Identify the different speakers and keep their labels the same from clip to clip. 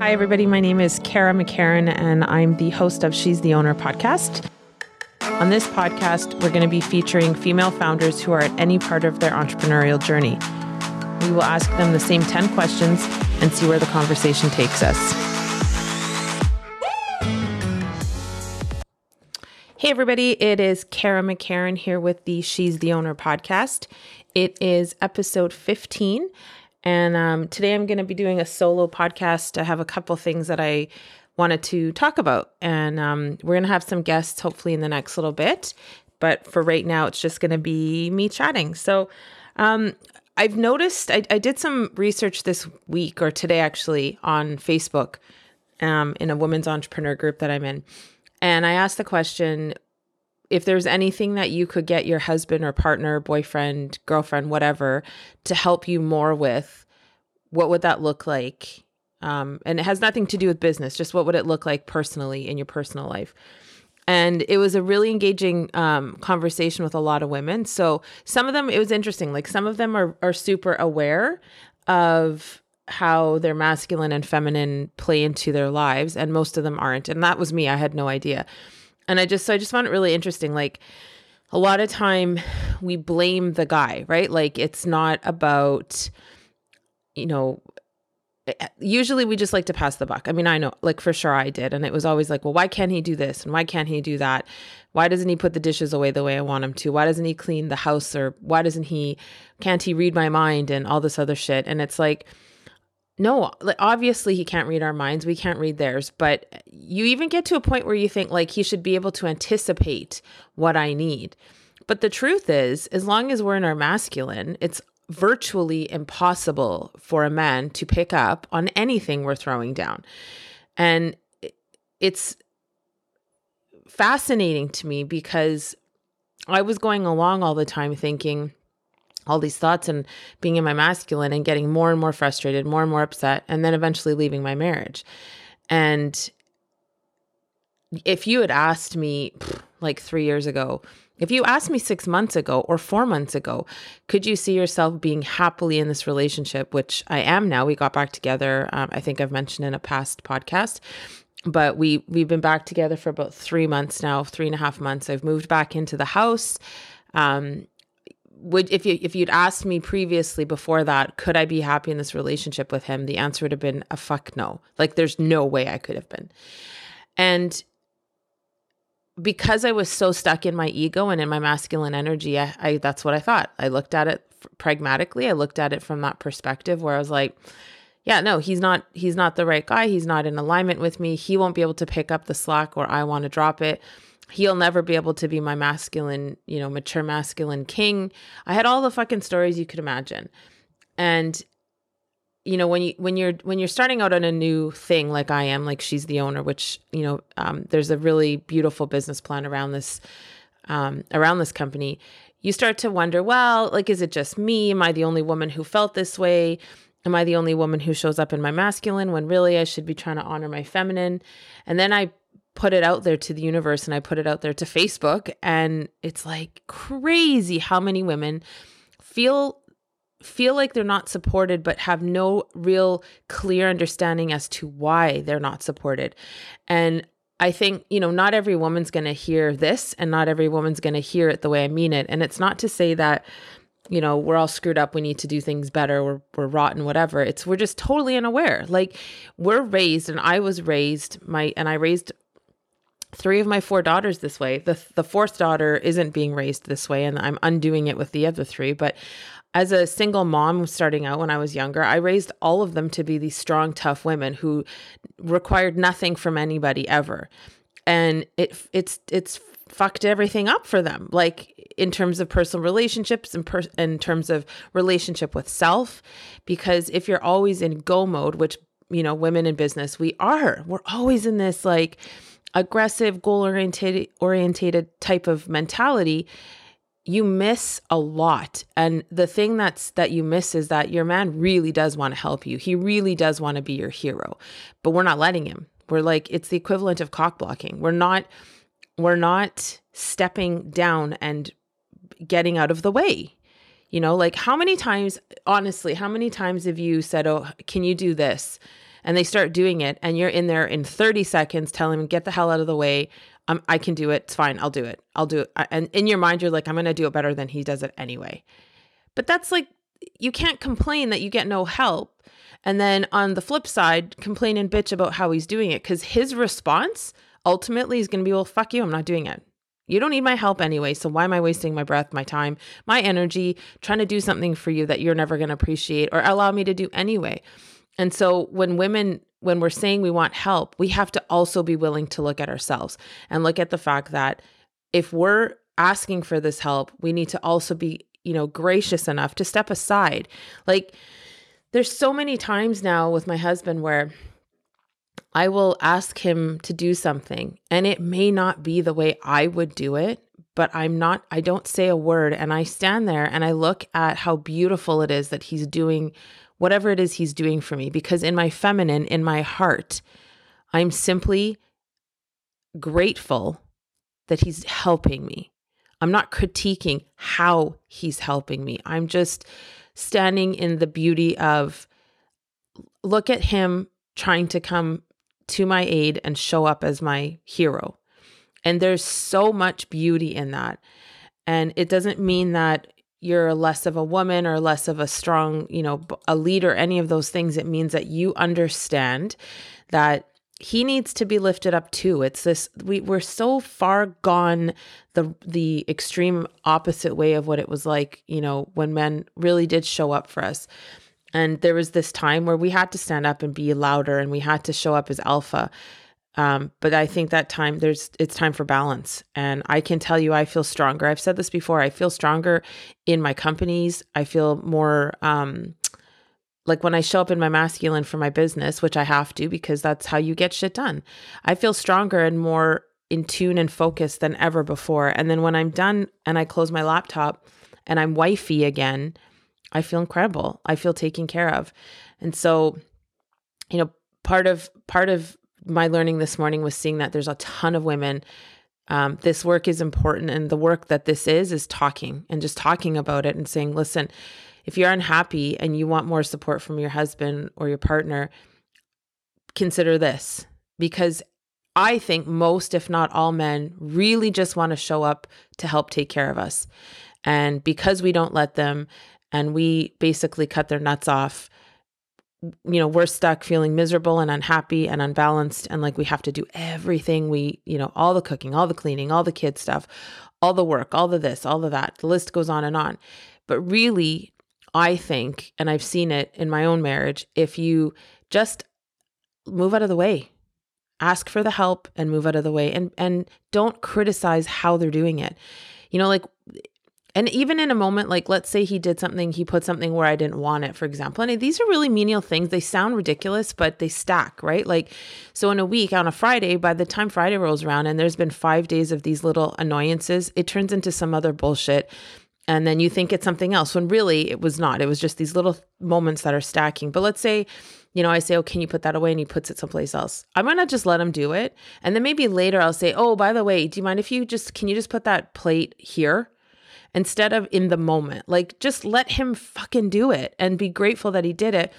Speaker 1: Hi, everybody. My name is Kara McCarran, and I'm the host of She's the Owner podcast. On this podcast, we're going to be featuring female founders who are at any part of their entrepreneurial journey. We will ask them the same 10 questions and see where the conversation takes us. Hey, everybody. It is Kara McCarran here with the She's the Owner podcast. It is episode 15. And um, today I'm going to be doing a solo podcast. I have a couple things that I wanted to talk about. And um, we're going to have some guests hopefully in the next little bit. But for right now, it's just going to be me chatting. So um, I've noticed, I, I, did some research this week or today actually on Facebook um, in a women's entrepreneur group that I'm in. And I asked the question if there's anything that you could get your husband or partner, boyfriend, girlfriend, whatever, to help you more with, what would that look like? Um, and it has nothing to do with business, just what would it look like personally in your personal life? And it was a really engaging um, conversation with a lot of women. So some of them, it was interesting. Like some of them are, are super aware of how their masculine and feminine play into their lives, and most of them aren't. And that was me. I had no idea. And I just so I just found it really interesting. Like a lot of time we blame the guy, right? Like it's not about, you know, eh, usually we just like to pass the buck. I mean, I know, like for sure I did. And it was always like, well, why can't he do this? And why can't he do that? Why doesn't he put the dishes away the way I want him to? Why doesn't he clean the house? Or why doesn't he, can't he read my mind and all this other shit? And it's like, no, obviously he can't read our minds. We can't read theirs. But you even get to a point where you think like he should be able to anticipate what I need. But the truth is, as long as we're in our masculine, it's virtually impossible for a man to pick up on anything we're throwing down. And it's fascinating to me because I was going along all the time thinking, all these thoughts and being in my masculine and getting more and more frustrated, more and more upset, and then eventually leaving my marriage. And if you had asked me like three years ago, if you asked me six months ago or four months ago, could you see yourself being happily in this relationship, which I am now? We got back together. Um, I think I've mentioned in a past podcast, but we we've been back together for about three months now, three and a half months. I've moved back into the house. Um, would if you if you'd asked me previously before that, could I be happy in this relationship with him? The answer would have been a fuck no. Like there's no way I could have been. And because I was so stuck in my ego and in my masculine energy, I, I that's what I thought. I looked at it pragmatically. I looked at it from that perspective where I was like, yeah, no, he's not he's not the right guy. He's not in alignment with me. He won't be able to pick up the slack or I want to drop it he'll never be able to be my masculine, you know, mature masculine king. I had all the fucking stories you could imagine. And you know, when you when you're when you're starting out on a new thing like I am, like she's the owner, which, you know, um, there's a really beautiful business plan around this um, around this company. You start to wonder, well, like is it just me? Am I the only woman who felt this way? Am I the only woman who shows up in my masculine when really I should be trying to honor my feminine? And then I put it out there to the universe and I put it out there to Facebook and it's like crazy how many women feel feel like they're not supported but have no real clear understanding as to why they're not supported. And I think, you know, not every woman's going to hear this and not every woman's going to hear it the way I mean it. And it's not to say that you know, we're all screwed up. We need to do things better. We're, we're rotten, whatever. It's, we're just totally unaware. Like we're raised and I was raised my, and I raised three of my four daughters this way. The the fourth daughter isn't being raised this way and I'm undoing it with the other three, but as a single mom starting out when I was younger, I raised all of them to be these strong, tough women who required nothing from anybody ever. And it it's it's fucked everything up for them like in terms of personal relationships and per- in terms of relationship with self because if you're always in go mode which you know women in business we are we're always in this like aggressive, goal oriented orientated type of mentality, you miss a lot. And the thing that's that you miss is that your man really does want to help you. He really does want to be your hero. But we're not letting him. We're like it's the equivalent of cock blocking. We're not we're not stepping down and getting out of the way. You know, like how many times honestly, how many times have you said, "Oh, can you do this?" And they start doing it and you're in there in 30 seconds telling them get the hell out of the way. Um, i can do it. It's fine. I'll do it. I'll do it. And in your mind you're like i'm going to do it better than he does it anyway. But that's like you can't complain that you get no help. And then on the flip side complain and bitch about how he's doing it because his response ultimately is going to be well fuck you. I'm not doing it. You don't need my help anyway. So why am I wasting my breath, my time, my energy trying to do something for you that you're never going to appreciate or allow me to do anyway? And so when women, when we're saying we want help, we have to also be willing to look at ourselves and look at the fact that if we're asking for this help, we need to also be, you know, gracious enough to step aside. Like there's so many times now with my husband where I will ask him to do something and it may not be the way I would do it, but I'm not, I don't say a word. And I stand there and I look at how beautiful it is that he's doing whatever it is he's doing for me. Because in my feminine, in my heart, I'm simply grateful that he's helping me. I'm not critiquing how he's helping me. I'm just standing in the beauty of look at him trying to come to my aid and show up as my hero. And there's so much beauty in that. And it doesn't mean that you're less of a woman or less of a strong, you know, a leader, any of those things. It means that you understand that he needs to be lifted up too. It's this we we're so far gone the the extreme opposite way of what it was like, you know, when men really did show up for us. And there was this time where we had to stand up and be louder and we had to show up as alpha. Um, but I think that time there's it's time for balance. And I can tell you I feel stronger. I've said this before. I feel stronger in my companies. I feel more um like when I show up in my masculine for my business, which I have to because that's how you get shit done. I feel stronger and more in tune and focused than ever before. And then when I'm done and I close my laptop and I'm wifey again, I feel incredible. I feel taken care of. And so, you know, part of part of my learning this morning was seeing that there's a ton of women. Um, this work is important, and the work that this is is talking and just talking about it and saying, listen, if you're unhappy and you want more support from your husband or your partner, consider this because I think most, if not all men, really just want to show up to help take care of us. And because we don't let them, and we basically cut their nuts off you know we're stuck feeling miserable and unhappy and unbalanced. And like we have to do everything we you know all the cooking all the cleaning all the kids stuff all the work all the this all of that. The list goes on and on. But really i think and i've seen it in my own marriage if you just move out of the way ask for the help and move out of the way. And and don't criticize how they're doing it. You know like and even in a moment like let's say he did something he put something where i didn't want it for example and these are really menial things they sound ridiculous but they stack right like so in a week on a friday by the time friday rolls around and there's been five days of these little annoyances it turns into some other bullshit and then you think it's something else when really it was not it was just these little moments that are stacking but let's say you know, I say, Oh, can you put that away? And he puts it someplace else. I might not just let him do it. And then maybe later I'll say, Oh, by the way, do you mind if you just, can you just put that plate here? Instead of in the moment. Like just let him fucking do it and be grateful that he did it.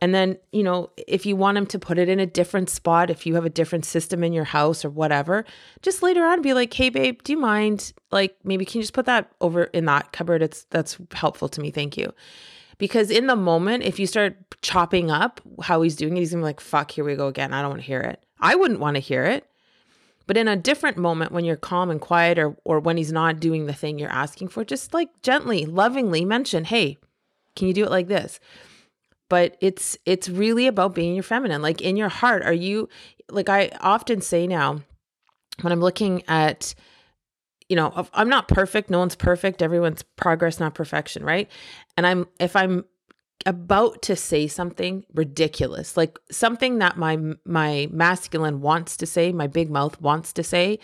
Speaker 1: And then, you know, if you want him to put it in a different spot, if you have a different system in your house or whatever, just later on be like, "Hey babe, do you mind like maybe can you just put that over in that cupboard? It's that's helpful to me. Thank you." Because in the moment, if you start chopping up how he's doing it, he's gonna be like, fuck, here we go again. I don't want to hear it. I wouldn't want to hear it. But in a different moment when you're calm and quiet or or when he's not doing the thing you're asking for, just like gently, lovingly mention, "Hey, can you do it like this?" But it's it's really about being your feminine. Like in your heart, are you like I often say now when I'm looking at you know, I'm not perfect, no one's perfect, everyone's progress not perfection, right? And I'm if I'm about to say something ridiculous, like something that my my masculine wants to say, my big mouth wants to say,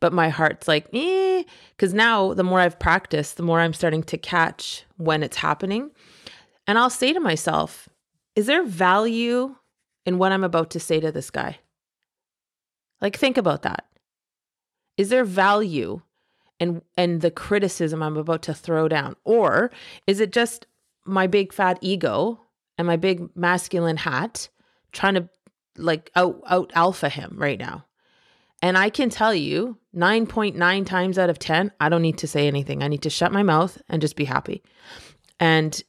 Speaker 1: but my heart's like, eh, because now the more I've practiced, the more I'm starting to catch when it's happening. And I'll say to myself, is there value in what I'm about to say to this guy? Like think about that. Is there value in in the criticism I'm about to throw down? Or is it just my big fat ego and my big masculine hat trying to like out out alpha him right now. And I can tell you 9.9 times out of 10, I don't need to say anything. I need to shut my mouth and just be happy. And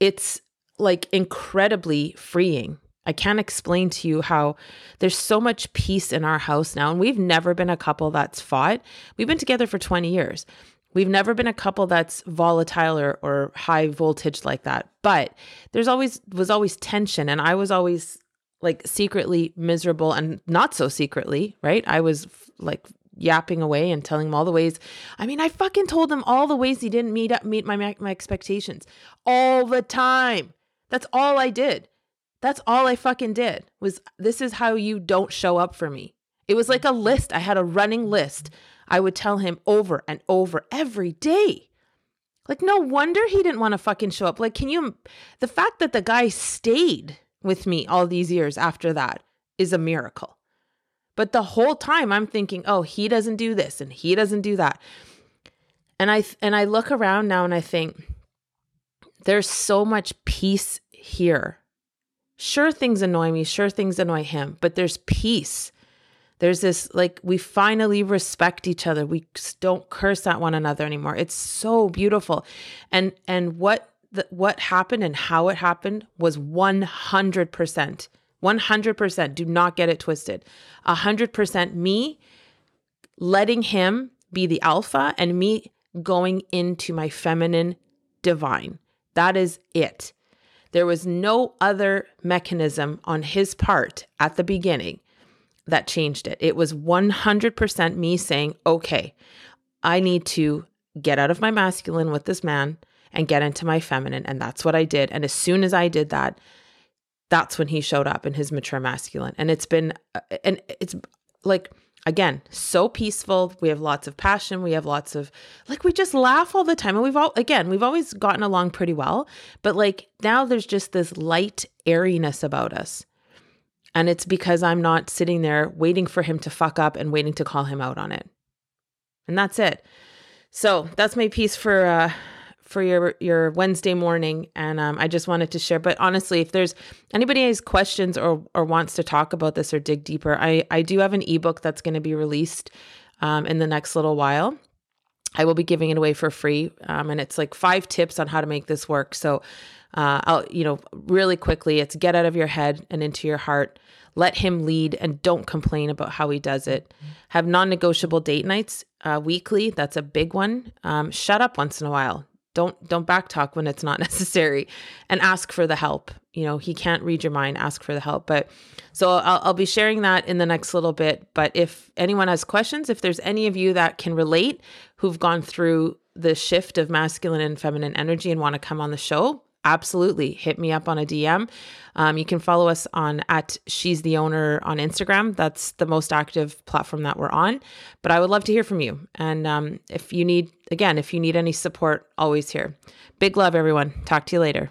Speaker 1: it's like incredibly freeing. I can't explain to you how there's so much peace in our house now. And we've never been a couple that's fought. We've been together for 20 years. We've never been a couple that's volatile or, or high voltage like that. But there's always was always tension. And I was always like secretly miserable and not so secretly, right? I was like yapping away and telling him all the ways. I mean, I fucking told him all the ways he didn't meet up meet my my expectations all the time. That's all I did. That's all I fucking did. Was this is how you don't show up for me. It was like a list. I had a running list. I would tell him over and over every day. Like no wonder he didn't want to fucking show up. Like can you the fact that the guy stayed with me all these years after that is a miracle. But the whole time I'm thinking, "Oh, he doesn't do this and he doesn't do that." And I and I look around now and I think there's so much peace here. Sure things annoy me, sure things annoy him, but there's peace. There's this like we finally respect each other. We don't curse at one another anymore. It's so beautiful. And and what the, what happened and how it happened was 100%. 100%. Do not get it twisted. 100% me letting him be the alpha and me going into my feminine divine. That is it. There was no other mechanism on his part at the beginning that changed it. It was 100% me saying, okay, I need to get out of my masculine with this man and get into my feminine. And that's what I did. And as soon as I did that, that's when he showed up in his mature masculine. And it's been, uh, and it's like, again, so peaceful. We have lots of passion. We have lots of, like, we just laugh all the time. And we've all, again, we've always gotten along pretty well. But like now there's just this light airiness about us. And it's because I'm not sitting there waiting for him to fuck up and waiting to call him out on it. And that's it. So that's my piece for, uh, for your your Wednesday morning, and um, I just wanted to share. But honestly, if there's anybody has questions or or wants to talk about this or dig deeper, I I do have an ebook that's going to be released um, in the next little while. I will be giving it away for free, um, and it's like five tips on how to make this work. So, uh, I'll you know really quickly, it's get out of your head and into your heart. Let him lead and don't complain about how he does it. Have non negotiable date nights uh, weekly. That's a big one. Um, shut up once in a while don't don't backtalk when it's not necessary and ask for the help. You know he can't read your mind ask for the help. But so I'll, I'll be sharing that in the next little bit. But if anyone has questions if there's any of you that can relate who've gone through the shift of masculine and feminine energy and want to come on the show absolutely hit me up on a DM. Um, you can follow us on at She's the Owner on Instagram. That's the most active platform that we're on. But I would love to hear from you. And um, if you need, again, if you need any support, always here. Big love, everyone. Talk to you later.